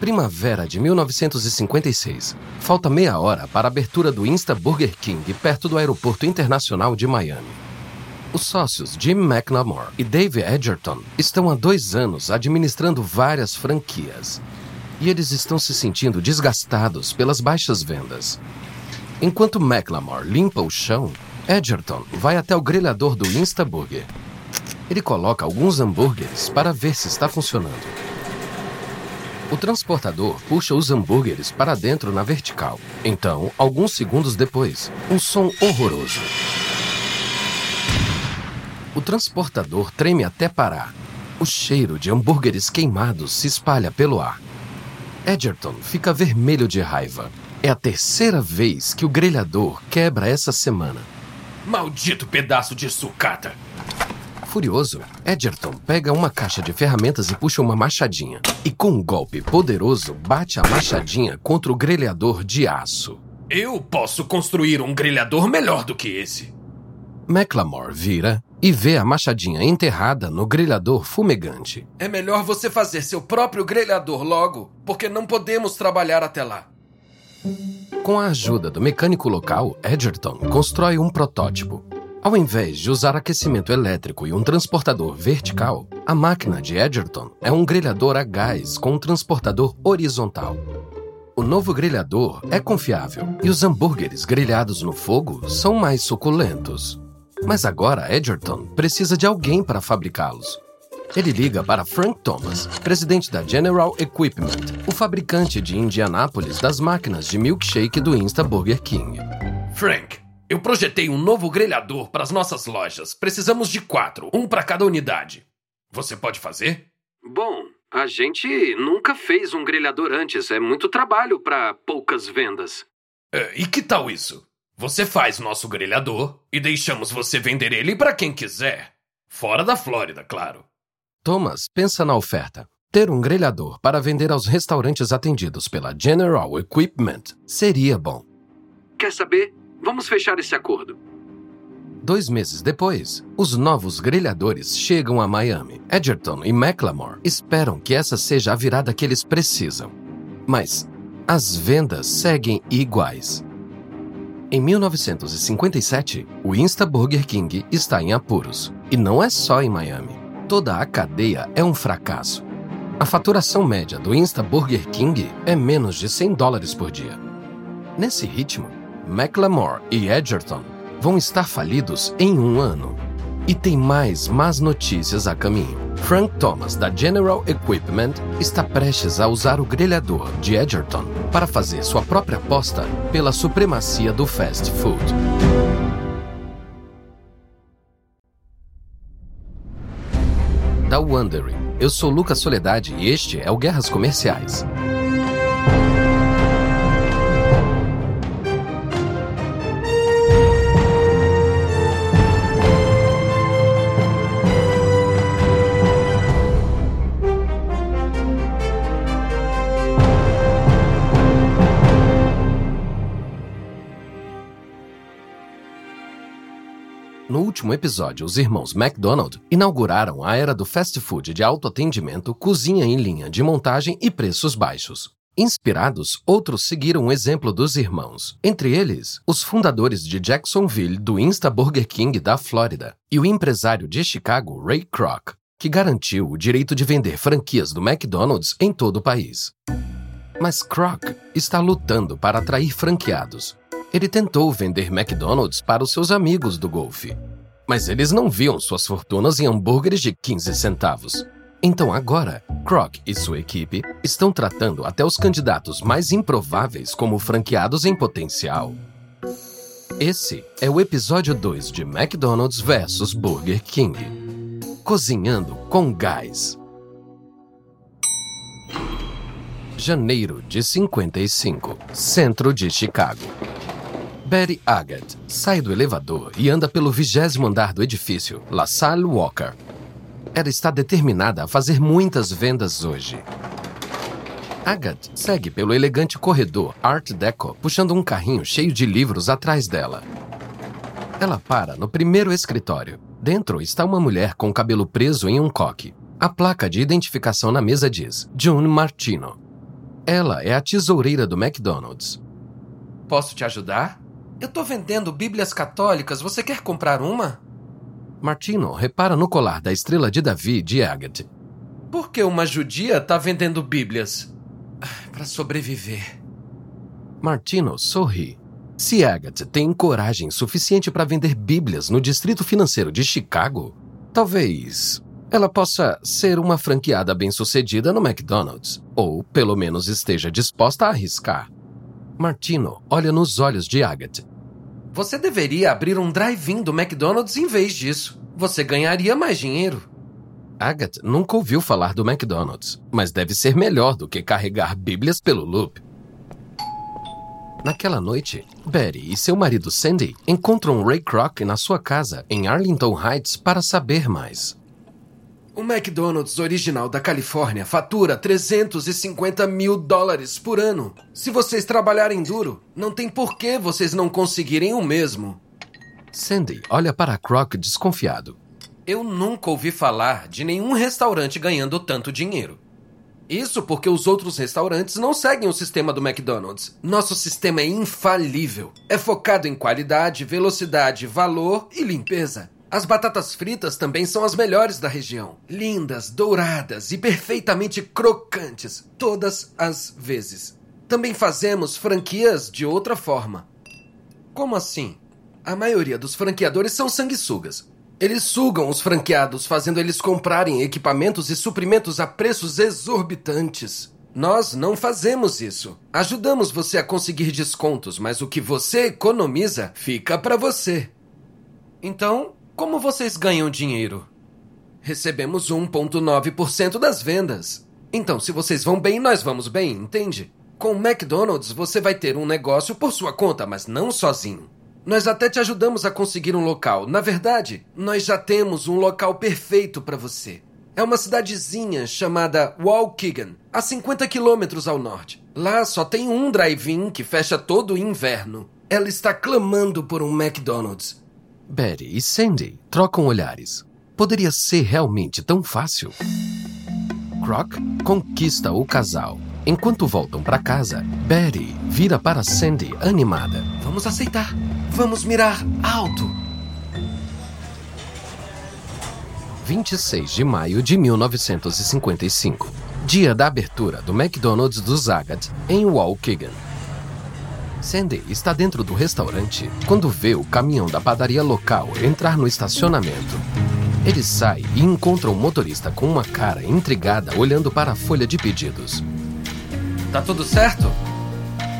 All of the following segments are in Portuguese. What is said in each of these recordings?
Primavera de 1956. Falta meia hora para a abertura do Insta Burger King perto do Aeroporto Internacional de Miami. Os sócios Jim McNamara e Dave Edgerton estão há dois anos administrando várias franquias. E eles estão se sentindo desgastados pelas baixas vendas. Enquanto McNamara limpa o chão, Edgerton vai até o grelhador do Insta Burger. Ele coloca alguns hambúrgueres para ver se está funcionando. O transportador puxa os hambúrgueres para dentro na vertical. Então, alguns segundos depois, um som horroroso. O transportador treme até parar. O cheiro de hambúrgueres queimados se espalha pelo ar. Edgerton fica vermelho de raiva. É a terceira vez que o grelhador quebra essa semana. Maldito pedaço de sucata! Furioso, Edgerton pega uma caixa de ferramentas e puxa uma machadinha. E com um golpe poderoso, bate a machadinha contra o grelhador de aço. Eu posso construir um grelhador melhor do que esse. McLamore vira e vê a machadinha enterrada no grelhador fumegante. É melhor você fazer seu próprio grelhador logo, porque não podemos trabalhar até lá. Com a ajuda do mecânico local, Edgerton constrói um protótipo. Ao invés de usar aquecimento elétrico e um transportador vertical, a máquina de Edgerton é um grelhador a gás com um transportador horizontal. O novo grelhador é confiável e os hambúrgueres grelhados no fogo são mais suculentos. Mas agora Edgerton precisa de alguém para fabricá-los. Ele liga para Frank Thomas, presidente da General Equipment, o fabricante de Indianápolis das máquinas de milkshake do Insta Burger King. Frank, eu projetei um novo grelhador para as nossas lojas. Precisamos de quatro, um para cada unidade. Você pode fazer? Bom, a gente nunca fez um grelhador antes. É muito trabalho para poucas vendas. É, e que tal isso? Você faz nosso grelhador e deixamos você vender ele para quem quiser. Fora da Flórida, claro. Thomas pensa na oferta. Ter um grelhador para vender aos restaurantes atendidos pela General Equipment seria bom. Quer saber? Vamos fechar esse acordo. Dois meses depois, os novos grelhadores chegam a Miami. Edgerton e McLamore esperam que essa seja a virada que eles precisam. Mas as vendas seguem iguais. Em 1957, o Insta Burger King está em apuros. E não é só em Miami. Toda a cadeia é um fracasso. A faturação média do Insta Burger King é menos de 100 dólares por dia. Nesse ritmo, McLemore e Edgerton vão estar falidos em um ano. E tem mais más notícias a caminho. Frank Thomas, da General Equipment, está prestes a usar o grelhador de Edgerton para fazer sua própria aposta pela supremacia do fast food. Da Wondering, eu sou Lucas Soledade e este é o Guerras Comerciais. Último episódio, os irmãos McDonald inauguraram a era do fast food de autoatendimento, cozinha em linha de montagem e preços baixos. Inspirados, outros seguiram o exemplo dos irmãos, entre eles os fundadores de Jacksonville do Insta Burger King da Flórida e o empresário de Chicago Ray Kroc, que garantiu o direito de vender franquias do McDonald's em todo o país. Mas Kroc está lutando para atrair franqueados, ele tentou vender McDonald's para os seus amigos do golfe. Mas eles não viam suas fortunas em hambúrgueres de 15 centavos. Então agora, Kroc e sua equipe estão tratando até os candidatos mais improváveis como franqueados em potencial. Esse é o episódio 2 de McDonald's vs Burger King. Cozinhando com gás. Janeiro de 55, centro de Chicago. Betty Agat sai do elevador e anda pelo vigésimo andar do edifício, La Salle Walker. Ela está determinada a fazer muitas vendas hoje. Agat segue pelo elegante corredor Art Deco, puxando um carrinho cheio de livros atrás dela. Ela para no primeiro escritório. Dentro está uma mulher com o cabelo preso em um coque. A placa de identificação na mesa diz June Martino. Ela é a tesoureira do McDonald's. Posso te ajudar? Eu tô vendendo Bíblias católicas. Você quer comprar uma? Martino repara no colar da estrela de Davi de Agathe. Por que uma judia tá vendendo Bíblias? Para sobreviver. Martino sorri. Se Agatha tem coragem suficiente para vender Bíblias no distrito financeiro de Chicago, talvez ela possa ser uma franqueada bem-sucedida no McDonald's, ou pelo menos esteja disposta a arriscar. Martino olha nos olhos de Agatha. Você deveria abrir um drive-in do McDonald's em vez disso. Você ganharia mais dinheiro. Agatha nunca ouviu falar do McDonald's, mas deve ser melhor do que carregar Bíblias pelo loop. Naquela noite, Betty e seu marido Sandy encontram Ray Kroc na sua casa em Arlington Heights para saber mais. O McDonald's original da Califórnia fatura 350 mil dólares por ano. Se vocês trabalharem duro, não tem por que vocês não conseguirem o mesmo. Sandy olha para Croc desconfiado. Eu nunca ouvi falar de nenhum restaurante ganhando tanto dinheiro. Isso porque os outros restaurantes não seguem o sistema do McDonald's. Nosso sistema é infalível. É focado em qualidade, velocidade, valor e limpeza. As batatas fritas também são as melhores da região. Lindas, douradas e perfeitamente crocantes, todas as vezes. Também fazemos franquias de outra forma. Como assim? A maioria dos franqueadores são sanguessugas. Eles sugam os franqueados, fazendo eles comprarem equipamentos e suprimentos a preços exorbitantes. Nós não fazemos isso. Ajudamos você a conseguir descontos, mas o que você economiza fica para você. Então, como vocês ganham dinheiro? Recebemos 1,9% das vendas. Então, se vocês vão bem, nós vamos bem, entende? Com o McDonald's, você vai ter um negócio por sua conta, mas não sozinho. Nós até te ajudamos a conseguir um local. Na verdade, nós já temos um local perfeito para você. É uma cidadezinha chamada Waukegan, a 50 quilômetros ao norte. Lá só tem um drive-in que fecha todo o inverno. Ela está clamando por um McDonald's. Betty e Sandy trocam olhares. Poderia ser realmente tão fácil? Croc conquista o casal. Enquanto voltam para casa, Betty vira para Sandy animada. Vamos aceitar. Vamos mirar alto. 26 de maio de 1955. Dia da abertura do McDonald's do Zagat, em Waukegan. Sandy está dentro do restaurante quando vê o caminhão da padaria local entrar no estacionamento. Ele sai e encontra um motorista com uma cara intrigada olhando para a folha de pedidos. Tá tudo certo?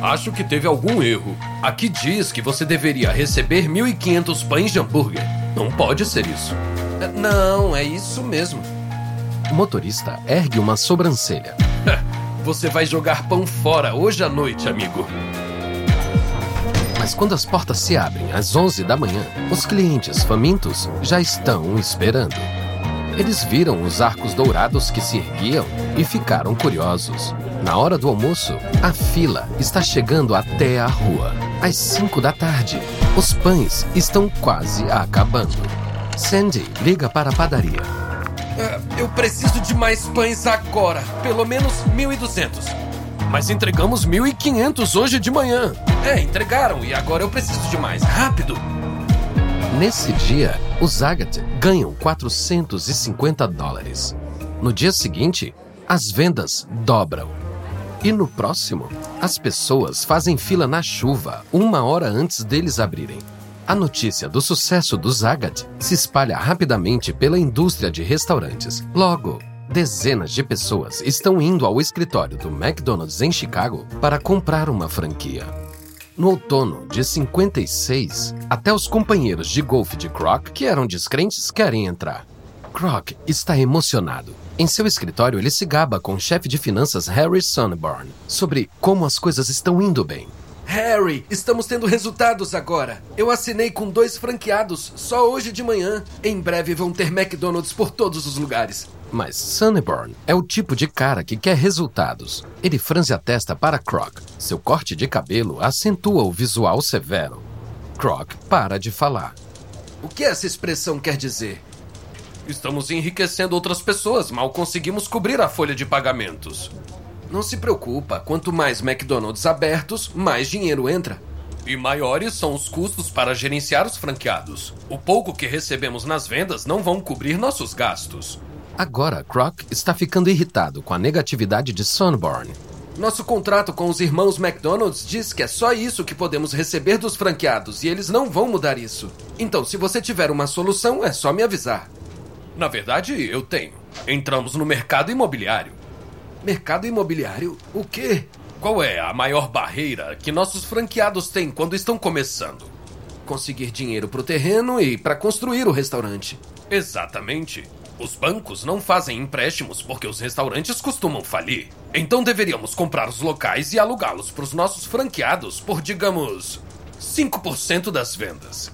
Acho que teve algum erro. Aqui diz que você deveria receber 1.500 pães de hambúrguer. Não pode ser isso. É, não, é isso mesmo. O motorista ergue uma sobrancelha. Você vai jogar pão fora hoje à noite, amigo. Mas quando as portas se abrem às 11 da manhã, os clientes famintos já estão esperando. Eles viram os arcos dourados que se erguiam e ficaram curiosos. Na hora do almoço, a fila está chegando até a rua. Às 5 da tarde, os pães estão quase acabando. Sandy liga para a padaria. Uh, eu preciso de mais pães agora. Pelo menos 1.200. Mas entregamos 1.500 hoje de manhã. É, entregaram e agora eu preciso de mais. Rápido! Nesse dia, os Agatha ganham 450 dólares. No dia seguinte, as vendas dobram. E no próximo, as pessoas fazem fila na chuva uma hora antes deles abrirem. A notícia do sucesso do Zagat se espalha rapidamente pela indústria de restaurantes. Logo, dezenas de pessoas estão indo ao escritório do McDonald's em Chicago para comprar uma franquia. No outono de 56, até os companheiros de golfe de Croc, que eram descrentes, querem entrar. Croc está emocionado. Em seu escritório, ele se gaba com o chefe de finanças Harry Sunborn sobre como as coisas estão indo bem. Harry, estamos tendo resultados agora. Eu assinei com dois franqueados só hoje de manhã. Em breve vão ter McDonald's por todos os lugares. Mas Sunnyburn é o tipo de cara que quer resultados. Ele franze a testa para Croc. Seu corte de cabelo acentua o visual severo. Croc para de falar. O que essa expressão quer dizer? Estamos enriquecendo outras pessoas, mal conseguimos cobrir a folha de pagamentos. Não se preocupa, quanto mais McDonald's abertos, mais dinheiro entra. E maiores são os custos para gerenciar os franqueados. O pouco que recebemos nas vendas não vão cobrir nossos gastos. Agora, Croc está ficando irritado com a negatividade de Sunborn. Nosso contrato com os irmãos McDonald's diz que é só isso que podemos receber dos franqueados e eles não vão mudar isso. Então, se você tiver uma solução, é só me avisar. Na verdade, eu tenho. Entramos no mercado imobiliário. Mercado imobiliário? O quê? Qual é a maior barreira que nossos franqueados têm quando estão começando? Conseguir dinheiro para o terreno e para construir o restaurante. Exatamente. Os bancos não fazem empréstimos porque os restaurantes costumam falir. Então deveríamos comprar os locais e alugá-los para os nossos franqueados por, digamos, 5% das vendas.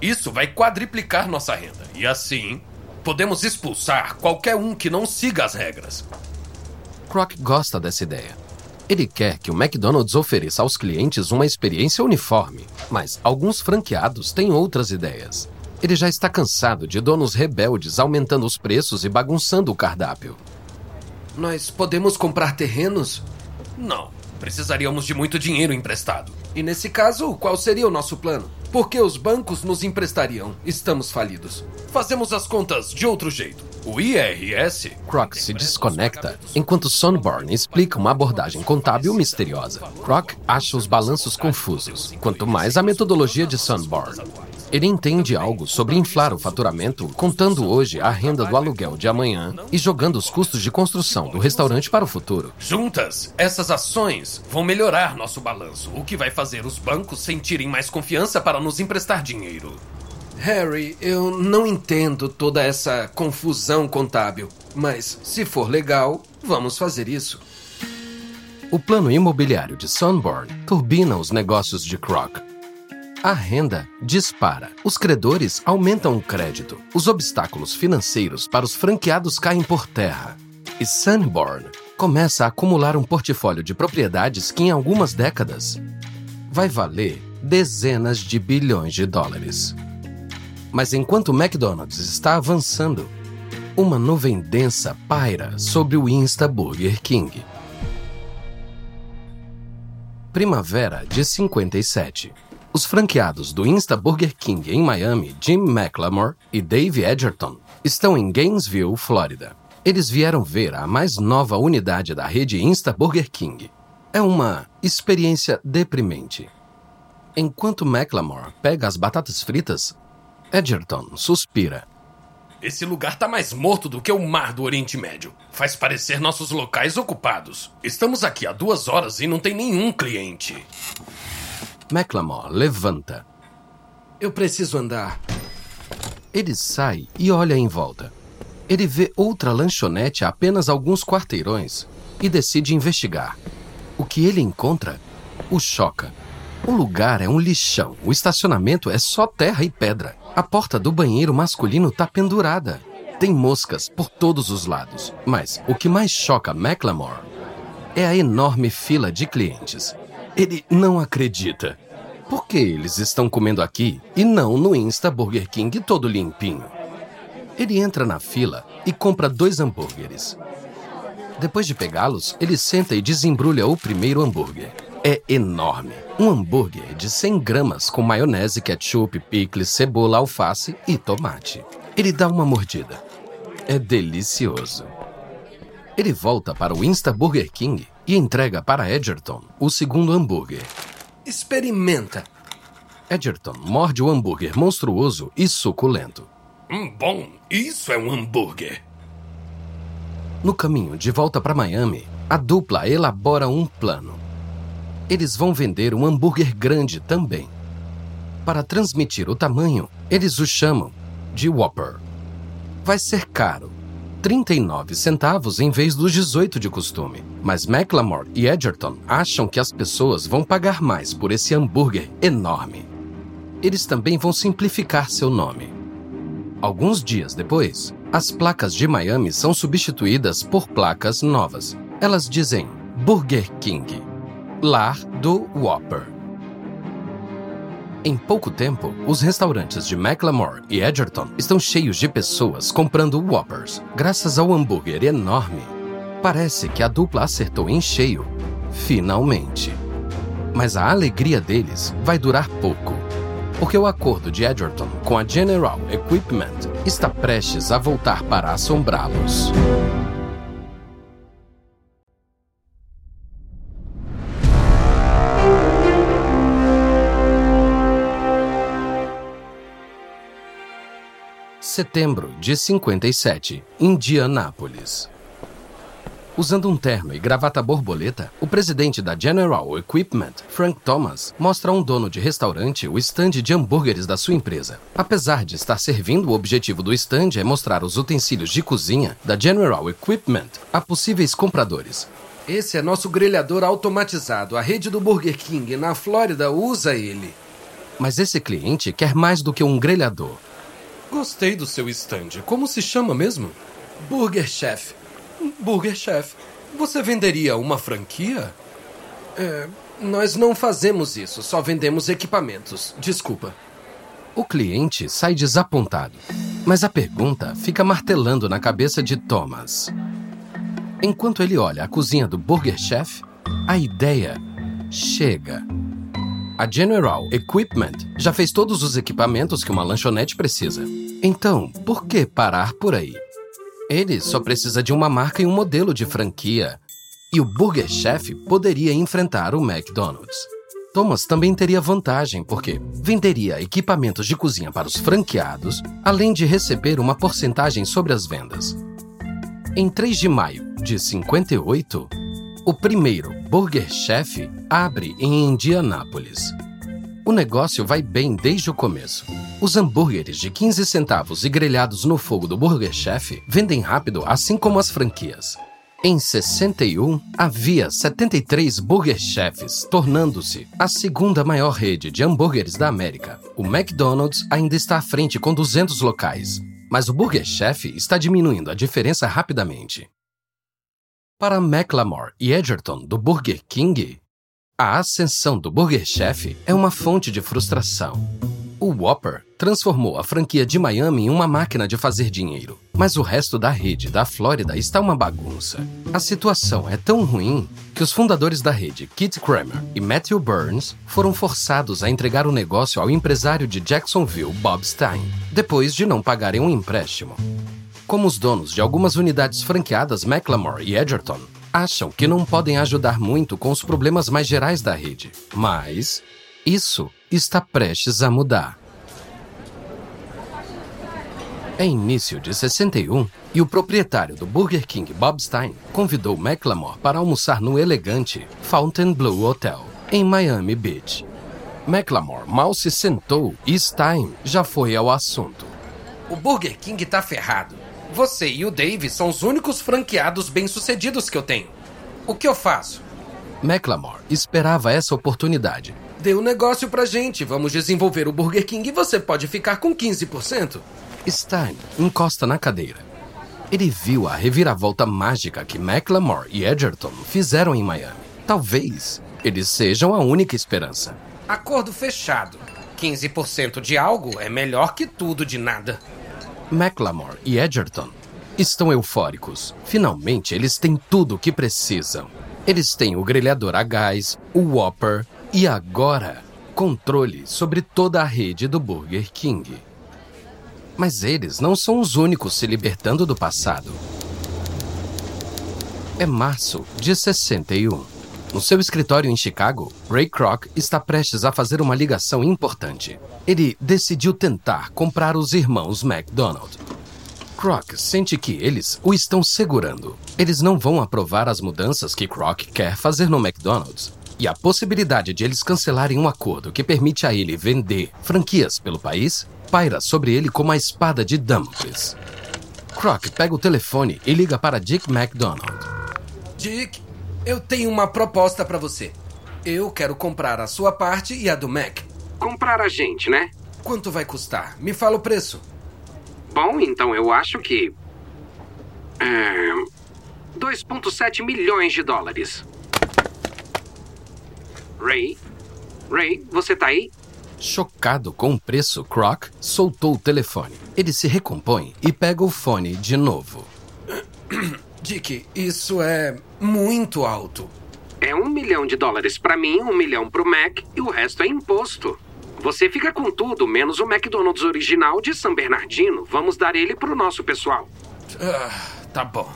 Isso vai quadriplicar nossa renda e assim podemos expulsar qualquer um que não siga as regras. Croc gosta dessa ideia. Ele quer que o McDonald's ofereça aos clientes uma experiência uniforme, mas alguns franqueados têm outras ideias. Ele já está cansado de donos rebeldes aumentando os preços e bagunçando o cardápio. Nós podemos comprar terrenos? Não. Precisaríamos de muito dinheiro emprestado. E nesse caso, qual seria o nosso plano? Porque os bancos nos emprestariam. Estamos falidos. Fazemos as contas de outro jeito. O IRS. Croc se desconecta enquanto Sonborn explica uma abordagem contábil misteriosa. Croc acha os balanços confusos, quanto mais a metodologia de Sunborn. Ele entende algo sobre inflar o faturamento, contando hoje a renda do aluguel de amanhã e jogando os custos de construção do restaurante para o futuro. Juntas, essas ações vão melhorar nosso balanço, o que vai fazer os bancos sentirem mais confiança para nos emprestar dinheiro. Harry, eu não entendo toda essa confusão contábil, mas se for legal, vamos fazer isso. O plano imobiliário de Sunborn turbina os negócios de Croc a renda dispara. Os credores aumentam o crédito. Os obstáculos financeiros para os franqueados caem por terra. E Sunborn começa a acumular um portfólio de propriedades que, em algumas décadas, vai valer dezenas de bilhões de dólares. Mas enquanto o McDonald's está avançando, uma nuvem densa paira sobre o Insta Burger King. Primavera de 57. Os franqueados do Insta Burger King em Miami, Jim McLemore e Dave Edgerton, estão em Gainesville, Flórida. Eles vieram ver a mais nova unidade da rede Insta Burger King. É uma experiência deprimente. Enquanto McLemore pega as batatas fritas, Edgerton suspira. Esse lugar tá mais morto do que o mar do Oriente Médio. Faz parecer nossos locais ocupados. Estamos aqui há duas horas e não tem nenhum cliente. McLemore levanta. Eu preciso andar. Ele sai e olha em volta. Ele vê outra lanchonete a apenas alguns quarteirões e decide investigar. O que ele encontra o choca. O lugar é um lixão. O estacionamento é só terra e pedra. A porta do banheiro masculino está pendurada. Tem moscas por todos os lados. Mas o que mais choca McLemore é a enorme fila de clientes. Ele não acredita. Por que eles estão comendo aqui e não no Insta Burger King todo limpinho? Ele entra na fila e compra dois hambúrgueres. Depois de pegá-los, ele senta e desembrulha o primeiro hambúrguer. É enorme. Um hambúrguer de 100 gramas com maionese, ketchup, picles, cebola, alface e tomate. Ele dá uma mordida. É delicioso. Ele volta para o Insta Burger King e entrega para Edgerton o segundo hambúrguer. Experimenta. Edgerton morde o hambúrguer monstruoso e suculento. Hum, bom, isso é um hambúrguer. No caminho de volta para Miami, a dupla elabora um plano. Eles vão vender um hambúrguer grande também. Para transmitir o tamanho, eles o chamam de Whopper. Vai ser caro, 39 centavos em vez dos 18 de costume. Mas McLemore e Edgerton acham que as pessoas vão pagar mais por esse hambúrguer enorme. Eles também vão simplificar seu nome. Alguns dias depois, as placas de Miami são substituídas por placas novas. Elas dizem Burger King, lar do Whopper. Em pouco tempo, os restaurantes de McLemore e Edgerton estão cheios de pessoas comprando Whoppers. Graças ao hambúrguer enorme, Parece que a dupla acertou em cheio, finalmente. Mas a alegria deles vai durar pouco, porque o acordo de Edgerton com a General Equipment está prestes a voltar para assombrá-los. Setembro de 57, Indianápolis. Usando um terno e gravata borboleta, o presidente da General Equipment, Frank Thomas, mostra a um dono de restaurante o estande de hambúrgueres da sua empresa. Apesar de estar servindo, o objetivo do estande é mostrar os utensílios de cozinha da General Equipment a possíveis compradores. Esse é nosso grelhador automatizado. A rede do Burger King na Flórida usa ele. Mas esse cliente quer mais do que um grelhador. Gostei do seu stand. Como se chama mesmo? Burger Chef. Burger Chef. Você venderia uma franquia? É, nós não fazemos isso, só vendemos equipamentos. Desculpa. O cliente sai desapontado, mas a pergunta fica martelando na cabeça de Thomas. Enquanto ele olha a cozinha do Burger Chef, a ideia chega. A General Equipment já fez todos os equipamentos que uma lanchonete precisa. Então, por que parar por aí? Ele só precisa de uma marca e um modelo de franquia. E o Burger Chef poderia enfrentar o McDonald's. Thomas também teria vantagem, porque venderia equipamentos de cozinha para os franqueados, além de receber uma porcentagem sobre as vendas. Em 3 de maio de 58, o primeiro Burger Chef abre em Indianápolis. O negócio vai bem desde o começo. Os hambúrgueres de 15 centavos e grelhados no fogo do Burger Chef vendem rápido, assim como as franquias. Em 61, havia 73 Burger Chefs, tornando-se a segunda maior rede de hambúrgueres da América. O McDonald's ainda está à frente com 200 locais, mas o Burger Chef está diminuindo a diferença rapidamente. Para McLamore e Edgerton do Burger King, a ascensão do Burger Chef é uma fonte de frustração. O Whopper transformou a franquia de Miami em uma máquina de fazer dinheiro, mas o resto da rede da Flórida está uma bagunça. A situação é tão ruim que os fundadores da rede, Kit Kramer e Matthew Burns, foram forçados a entregar o negócio ao empresário de Jacksonville, Bob Stein, depois de não pagarem um empréstimo como os donos de algumas unidades franqueadas McLamore e Edgerton, acham que não podem ajudar muito com os problemas mais gerais da rede. Mas isso está prestes a mudar. É início de 61 e o proprietário do Burger King, Bob Stein, convidou McLamore para almoçar no elegante Fontainebleau Hotel, em Miami Beach. McLamore mal se sentou e Stein já foi ao assunto. O Burger King tá ferrado. Você e o Dave são os únicos franqueados bem-sucedidos que eu tenho. O que eu faço? McLamore esperava essa oportunidade. Dê um negócio pra gente. Vamos desenvolver o Burger King e você pode ficar com 15%. Stein encosta na cadeira. Ele viu a reviravolta mágica que McLamore e Edgerton fizeram em Miami. Talvez eles sejam a única esperança. Acordo fechado. 15% de algo é melhor que tudo de nada. McLamore e Edgerton estão eufóricos. Finalmente, eles têm tudo o que precisam. Eles têm o grelhador a gás, o Whopper e agora controle sobre toda a rede do Burger King. Mas eles não são os únicos se libertando do passado. É março de 61. No seu escritório em Chicago, Ray Kroc está prestes a fazer uma ligação importante. Ele decidiu tentar comprar os irmãos McDonald. Kroc sente que eles o estão segurando. Eles não vão aprovar as mudanças que Kroc quer fazer no McDonald's. E a possibilidade de eles cancelarem um acordo que permite a ele vender franquias pelo país paira sobre ele como a espada de Damocles. Kroc pega o telefone e liga para Dick McDonald. Dick, eu tenho uma proposta para você. Eu quero comprar a sua parte e a do Mac. Comprar a gente, né? Quanto vai custar? Me fala o preço. Bom, então eu acho que. É, 2,7 milhões de dólares. Ray? Ray, você tá aí? Chocado com o preço, Croc soltou o telefone. Ele se recompõe e pega o fone de novo. Dick, isso é muito alto. É um milhão de dólares para mim, um milhão pro Mac e o resto é imposto. Você fica com tudo, menos o McDonald's original de San Bernardino. Vamos dar ele pro nosso pessoal. Ah, tá bom.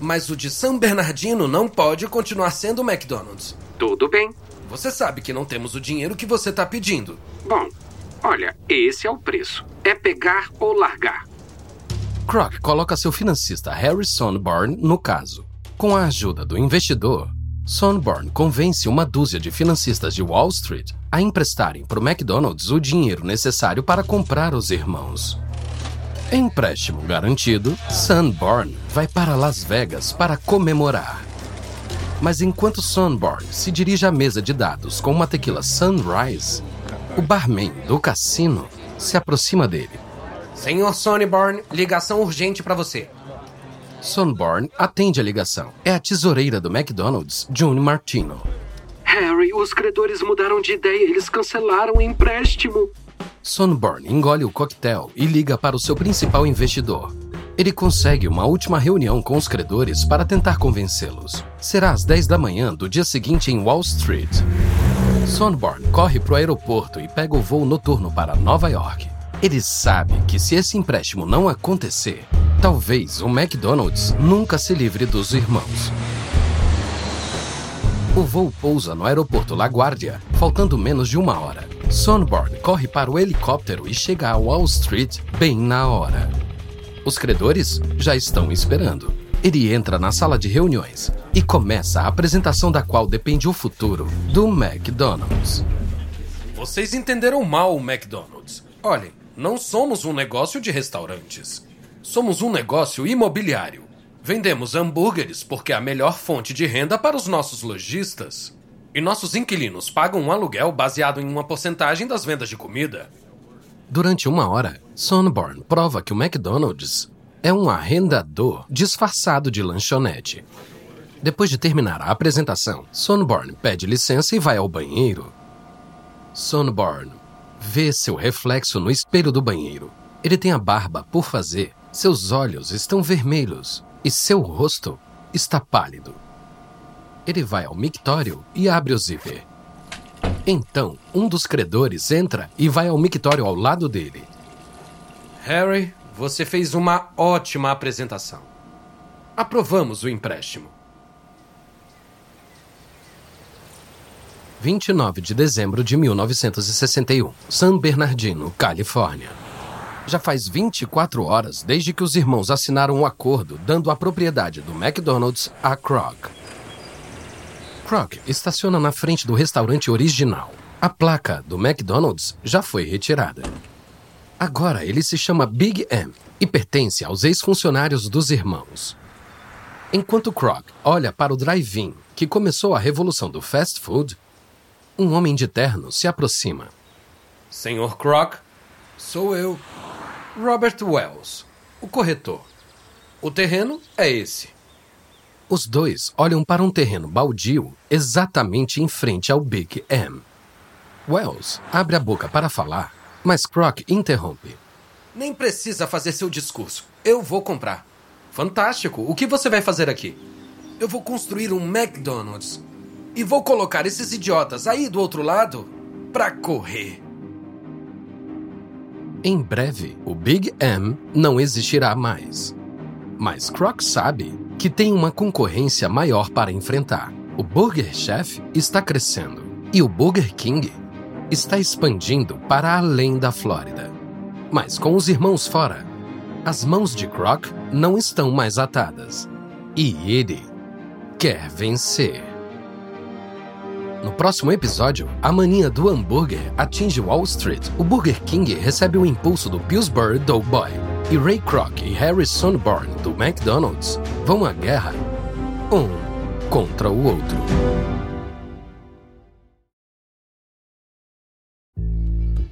Mas o de San Bernardino não pode continuar sendo o McDonald's. Tudo bem. Você sabe que não temos o dinheiro que você tá pedindo. Bom, olha, esse é o preço. É pegar ou largar. Croc coloca seu financista Harry Sonborn no caso. Com a ajuda do investidor, Sonborn convence uma dúzia de financistas de Wall Street a emprestarem para o McDonald's o dinheiro necessário para comprar os irmãos. Empréstimo garantido, Sunborn vai para Las Vegas para comemorar. Mas enquanto Sunborn se dirige à mesa de dados com uma tequila Sunrise, o barman do cassino se aproxima dele. Senhor Sunborn, ligação urgente para você. Sunborn atende a ligação. É a tesoureira do McDonald's, June Martino. Harry, os credores mudaram de ideia. Eles cancelaram o empréstimo. Sunborn engole o coquetel e liga para o seu principal investidor. Ele consegue uma última reunião com os credores para tentar convencê-los. Será às 10 da manhã do dia seguinte em Wall Street. Sunborn corre para o aeroporto e pega o voo noturno para Nova York. Ele sabe que se esse empréstimo não acontecer, talvez o McDonald's nunca se livre dos irmãos. O voo pousa no aeroporto LaGuardia, faltando menos de uma hora. Sonborn corre para o helicóptero e chega a Wall Street bem na hora. Os credores já estão esperando. Ele entra na sala de reuniões e começa a apresentação da qual depende o futuro do McDonald's. Vocês entenderam mal o McDonald's. Olhem, não somos um negócio de restaurantes. Somos um negócio imobiliário. Vendemos hambúrgueres porque é a melhor fonte de renda para os nossos lojistas. E nossos inquilinos pagam um aluguel baseado em uma porcentagem das vendas de comida. Durante uma hora, Sonborn prova que o McDonald's é um arrendador disfarçado de lanchonete. Depois de terminar a apresentação, Sonborn pede licença e vai ao banheiro. Sonborn vê seu reflexo no espelho do banheiro. Ele tem a barba por fazer, seus olhos estão vermelhos e seu rosto está pálido. Ele vai ao mictório e abre o zíper. Então, um dos credores entra e vai ao mictório ao lado dele. Harry, você fez uma ótima apresentação. Aprovamos o empréstimo. 29 de dezembro de 1961, San Bernardino, Califórnia. Já faz 24 horas desde que os irmãos assinaram um acordo dando a propriedade do McDonald's a Croc. Croc estaciona na frente do restaurante original. A placa do McDonald's já foi retirada. Agora ele se chama Big M e pertence aos ex-funcionários dos irmãos. Enquanto Croc olha para o drive-in que começou a revolução do fast food, um homem de terno se aproxima. Senhor Croc, sou eu, Robert Wells, o corretor. O terreno é esse. Os dois olham para um terreno baldio exatamente em frente ao Big M. Wells abre a boca para falar, mas Croc interrompe. Nem precisa fazer seu discurso. Eu vou comprar. Fantástico. O que você vai fazer aqui? Eu vou construir um McDonald's. E vou colocar esses idiotas aí do outro lado para correr. Em breve, o Big M não existirá mais. Mas Croc sabe que tem uma concorrência maior para enfrentar. O Burger Chef está crescendo e o Burger King está expandindo para além da Flórida. Mas com os irmãos fora, as mãos de Croc não estão mais atadas. E ele quer vencer. No próximo episódio, a mania do hambúrguer atinge Wall Street. O Burger King recebe o impulso do Pillsbury Doughboy e Ray Kroc e Harry Sonborn do McDonald's vão à guerra um contra o outro.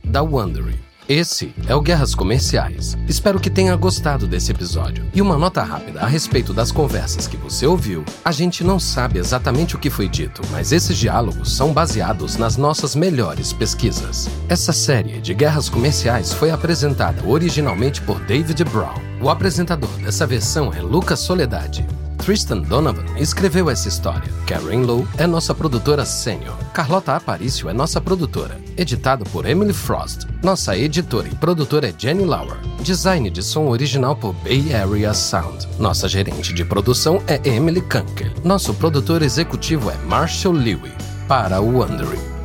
Da Wondery. Esse é o Guerras Comerciais. Espero que tenha gostado desse episódio. E uma nota rápida a respeito das conversas que você ouviu. A gente não sabe exatamente o que foi dito, mas esses diálogos são baseados nas nossas melhores pesquisas. Essa série de Guerras Comerciais foi apresentada originalmente por David Brown. O apresentador dessa versão é Lucas Soledade. Tristan Donovan escreveu essa história. Karen Lowe é nossa produtora sênior. Carlota Aparício é nossa produtora. Editado por Emily Frost. Nossa editora e produtora é Jenny Lauer. Design de som original por Bay Area Sound. Nossa gerente de produção é Emily Kunkel. Nosso produtor executivo é Marshall Lewy. Para o Wondering.